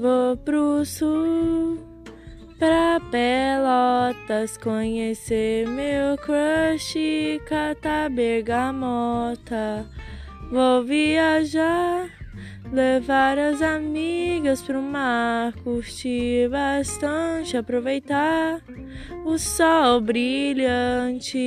Vou pro sul, pra Pelotas, conhecer meu crush, catar bergamota. Vou viajar, levar as amigas pro mar, curtir bastante, aproveitar o sol brilhante.